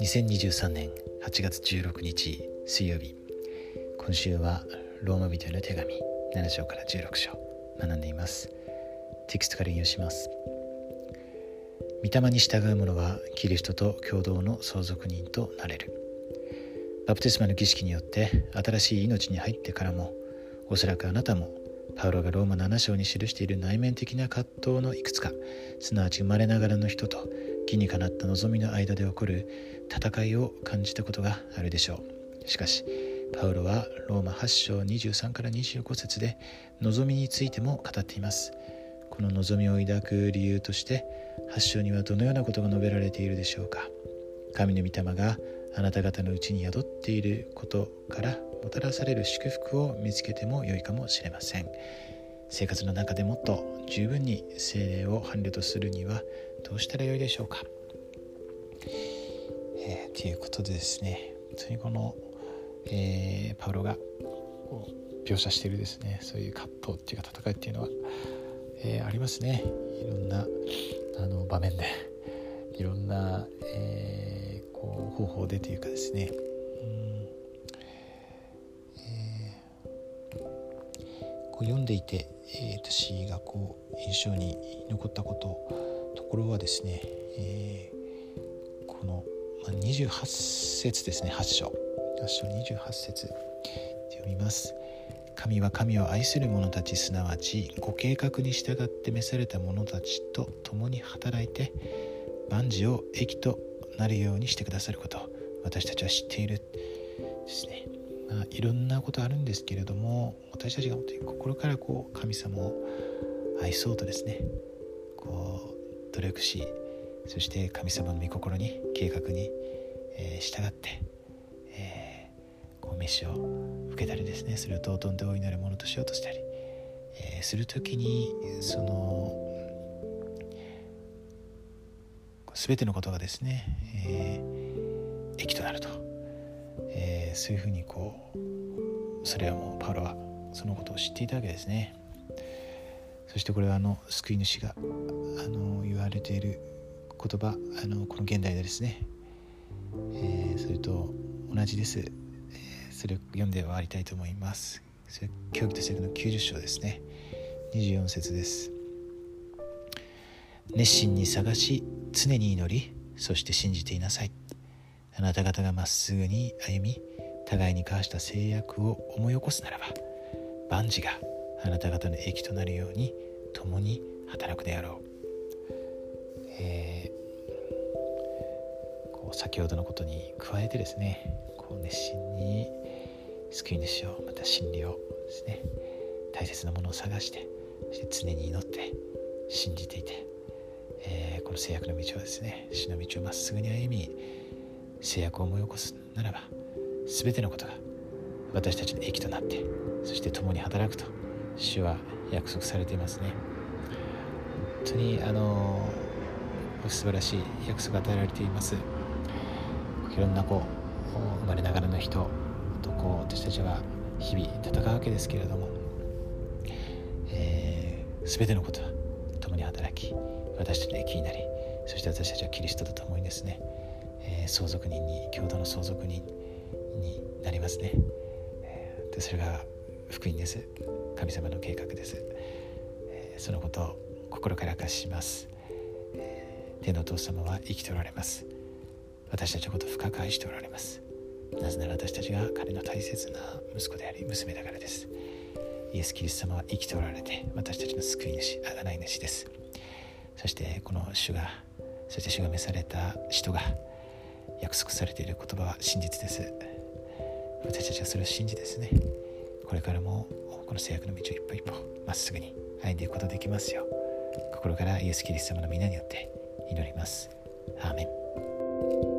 2023年8月16日水曜日。今週はローマ人への手紙7章から16章学んでいます。テキストから引用します。御霊に従う者はキリストと共同の相続人となれる。バプテスマの儀式によって新しい命に入ってからもおそらくあなたもパウロがローマ7章に記している内面的な葛藤のいくつかすなわち生まれながらの人と義にかなった望みの間で起こる戦いを感じたことがあるでしょう。しかしパウロはローマ8章23から25節で望みについても語っています。この望みを抱く理由として8章にはどのようなことが述べられているでしょうか。神の御霊があなた方のうちに宿っていることからもたらされる祝福を見つけても良いかもしれません。生活の中でもっと十分に精霊を伴侶とするにはどうしたらよいでしょうか。えー、ということでですね本当にこの、えー、パウロが描写しているですねそういう葛藤っていうか戦いっていうのは、えー、ありますね。いろんなあの場面で。いろんな、方法でというかですね、うん。えー、こう読んでいて、えー、私がこう印象に残ったことところはですね、えー、この28節ですね8章。8章28節読みます。神は神を愛する者たちすなわちご計画に従って召された者たちと共に働いて万事を益となるようにしてくださること私たちは知っているですね、まあ、いろんなことあるんですけれども私たちが本当に心からこう神様を愛そうとですねこう努力しそして神様の御心に計画に、えー、従って、えー、こう飯を受けたりですねそれを尊んで大いなるものとしようとしたり、えー、する時にその全てのことがですね、えー、益となると、えー、そういうふうにこうそれはもうパウロはそのことを知っていたわけですね。そしてこれはあの救い主があの言われている言葉あのこの現代でですね、えー、それと同じです、えー、それを読んで終わりたいと思います。それ教義と聖句の90章ですね。24節です。熱心に探し常に祈りそして信じていなさい。あなた方がまっすぐに歩み互いに交わした制約を思い起こすならば万事があなた方の益となるように共に働くであろう、えー、こう先ほどのことに加えてですねこう熱心に救い主をまた真理をですね大切なものを探してそして常に祈って信じていて、えー、この制約の道をですね死の道をまっすぐに歩み制約を思い起こすならば全てのことが私たちの益となってそして共に働くと主は約束されていますね。本当にあの素晴らしい約束が与えられています。いろんなこう生まれながらの人とこう私たちは日々戦うわけですけれども、えー、全てのことは共に働き私たちの益になりそして私たちはキリストと共にですね、えー、相続人に共同の相続人になりますね、でそれが福音です。神様の計画です、えー、そのことを心から明かします、えー、天のお父様は生きておられます。私たちのことを深く愛しておられます。なぜなら私たちが彼の大切な息子であり娘だからです。イエス・キリスト様は生きておられて私たちの救い主贖い主です。そしてこの主がそして主が召された人が約束されている言葉は真実です私たちはそれを信じですねこれからもこの制約の道を一歩一歩まっすぐに歩んでいくことできますよ心からイエス・キリスト様の皆によって祈ります。アーメン